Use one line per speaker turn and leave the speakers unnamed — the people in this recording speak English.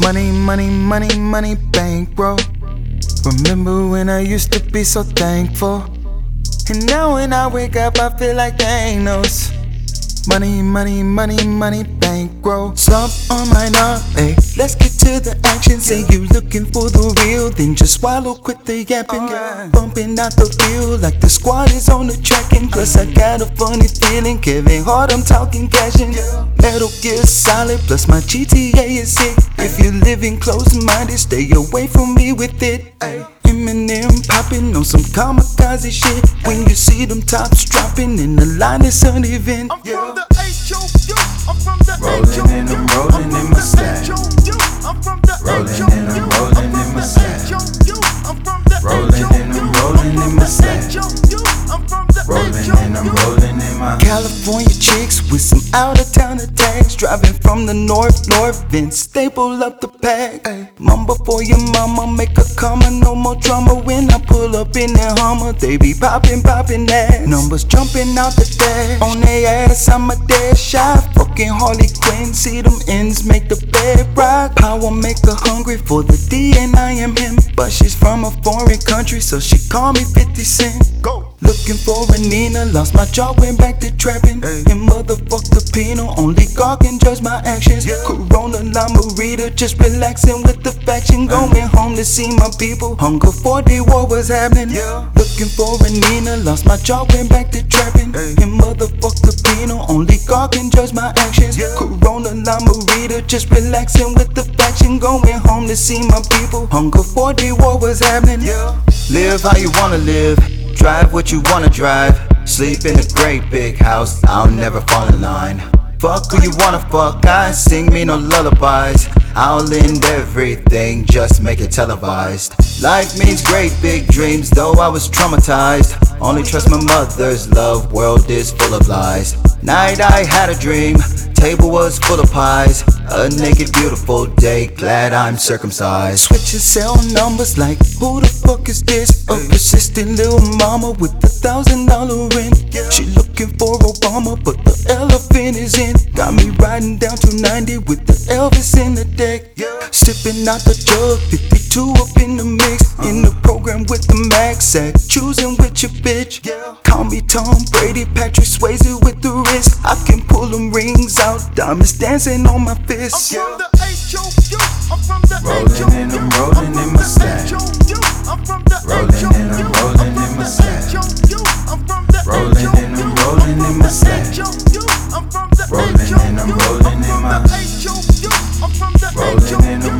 Money, money, money, money, bankroll. Remember when I used to be so thankful? And now when I wake up, I feel like Thanos. Money, money, money, money, bankroll. Stop on my hey. Let's get to the action. Say you looking for the real, then just swallow, quit the yapping. Bumping out the field like the squad is on the tracking. Plus I got a funny feeling, Kevin Hart, I'm talking cashing. Metal Gear Solid, plus my GTA is sick. If you're living close-minded, stay away from me with it. Ay. Eminem popping on some kamikaze shit. When you see them tops dropping in the line, it's an event.
I'm from the H.O.U. I'm from the
Rolling
H.O.U.
California chicks with some out of town attacks. Driving from the north, north, then staple up the pack. Mumble for your mama, make a comma, no more drama. When I pull up in that Hummer, they be popping, popping ass. Numbers jumping out the dash. On their ass, I'm a dead shot. Fucking Harley Quinn, see them ends make the bed rock. Power make her hungry for the D, and I am him. But she's from a foreign country, so she call me 50 Cent.
Go.
Looking for a Nina, lost my job, went back to trapping. And motherfuck the penal, only God can judge my actions. Yeah. Corona, La Marita, just relaxing with the faction. Going home to see my people. Hunger for the war was happening. Looking for a Nina, lost my job, went back to trapping. And motherfuck the penal, only God can judge my actions. Corona, La Marita, just relaxing with the faction. Going home to see my people. Hunger for the war was happening. Yeah.
Live how you wanna live, drive what you wanna drive. Sleep in a great big house, I'll never fall in line. Fuck who you wanna fuck, I sing me no lullabies. I'll end everything, just make it televised. Life means great big dreams, though I was traumatized. Only trust my mother's love, world is full of lies. Night I had a dream, table was full of pies. A naked, beautiful day, glad I'm circumcised.
Switch your cell numbers like who the fuck is this? A persistent little mama with a thousand dollar ring. She looking for Obama, but the elephant is in. Got me riding down to 90 with the Elvis in the deck. Yeah. Sipping out the jug, 52 up in the mix. In the program with the Mac sack, choosing with your bitch. Yeah. Call me Tom Brady, Patrick Swayze with the wrist. I can pull them rings out, diamonds dancing on my fist.
I'm
yeah.
from the H.O.U. I'm from the
Rolling H-O-U. in, I'm rolling I'm in my stack. Rolling in Rolling in the